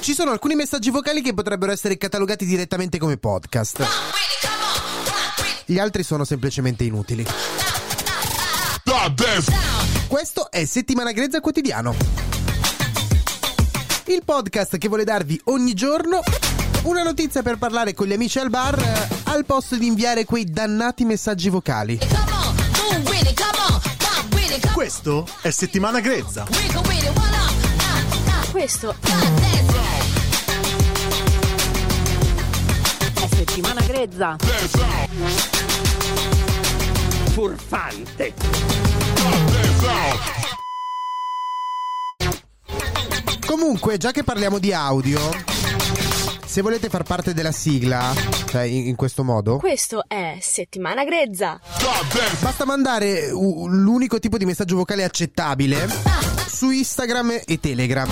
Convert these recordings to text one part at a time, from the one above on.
Ci sono alcuni messaggi vocali che potrebbero essere catalogati direttamente come podcast. Gli altri sono semplicemente inutili. Questo è Settimana Grezza Quotidiano. Il podcast che vuole darvi ogni giorno una notizia per parlare con gli amici al bar eh, al posto di inviare quei dannati messaggi vocali. Questo è Settimana Grezza. Questo è settimana grezza. Furfante. Comunque, già che parliamo di audio, se volete far parte della sigla, cioè in, in questo modo, Questo è settimana grezza. basta mandare u- l'unico tipo di messaggio vocale accettabile su Instagram e Telegram.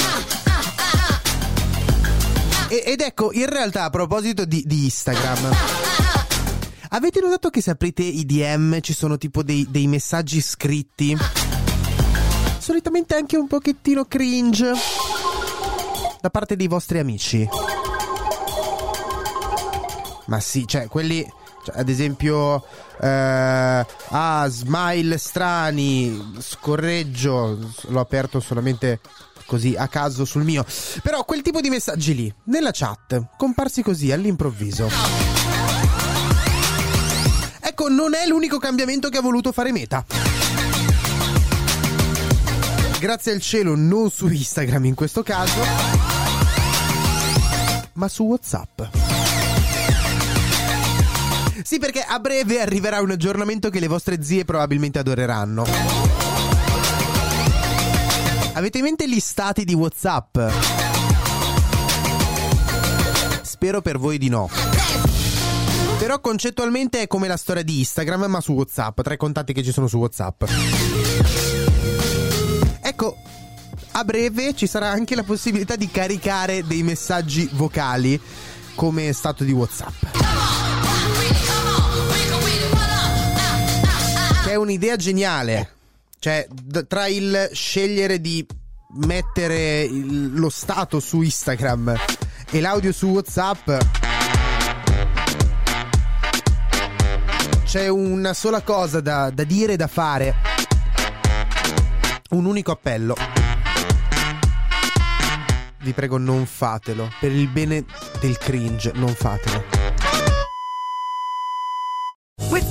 Ed ecco, in realtà a proposito di, di Instagram, avete notato che se aprite i DM ci sono tipo dei, dei messaggi scritti? Solitamente anche un pochettino cringe da parte dei vostri amici. Ma sì, cioè quelli, cioè, ad esempio, eh, ah, smile strani, scorreggio, l'ho aperto solamente così a caso sul mio. Però quel tipo di messaggi lì, nella chat, comparsi così all'improvviso. Ecco, non è l'unico cambiamento che ha voluto fare Meta. Grazie al cielo, non su Instagram in questo caso, ma su WhatsApp. Sì, perché a breve arriverà un aggiornamento che le vostre zie probabilmente adoreranno. Avete in mente gli stati di WhatsApp? Spero per voi di no. Però concettualmente è come la storia di Instagram, ma su WhatsApp, tra i contatti che ci sono su WhatsApp. Ecco, a breve ci sarà anche la possibilità di caricare dei messaggi vocali come stato di WhatsApp. È un'idea geniale. Cioè, d- tra il scegliere di mettere il- lo stato su Instagram e l'audio su WhatsApp. C'è una sola cosa da, da dire e da fare. Un unico appello. Vi prego, non fatelo. Per il bene del cringe, non fatelo.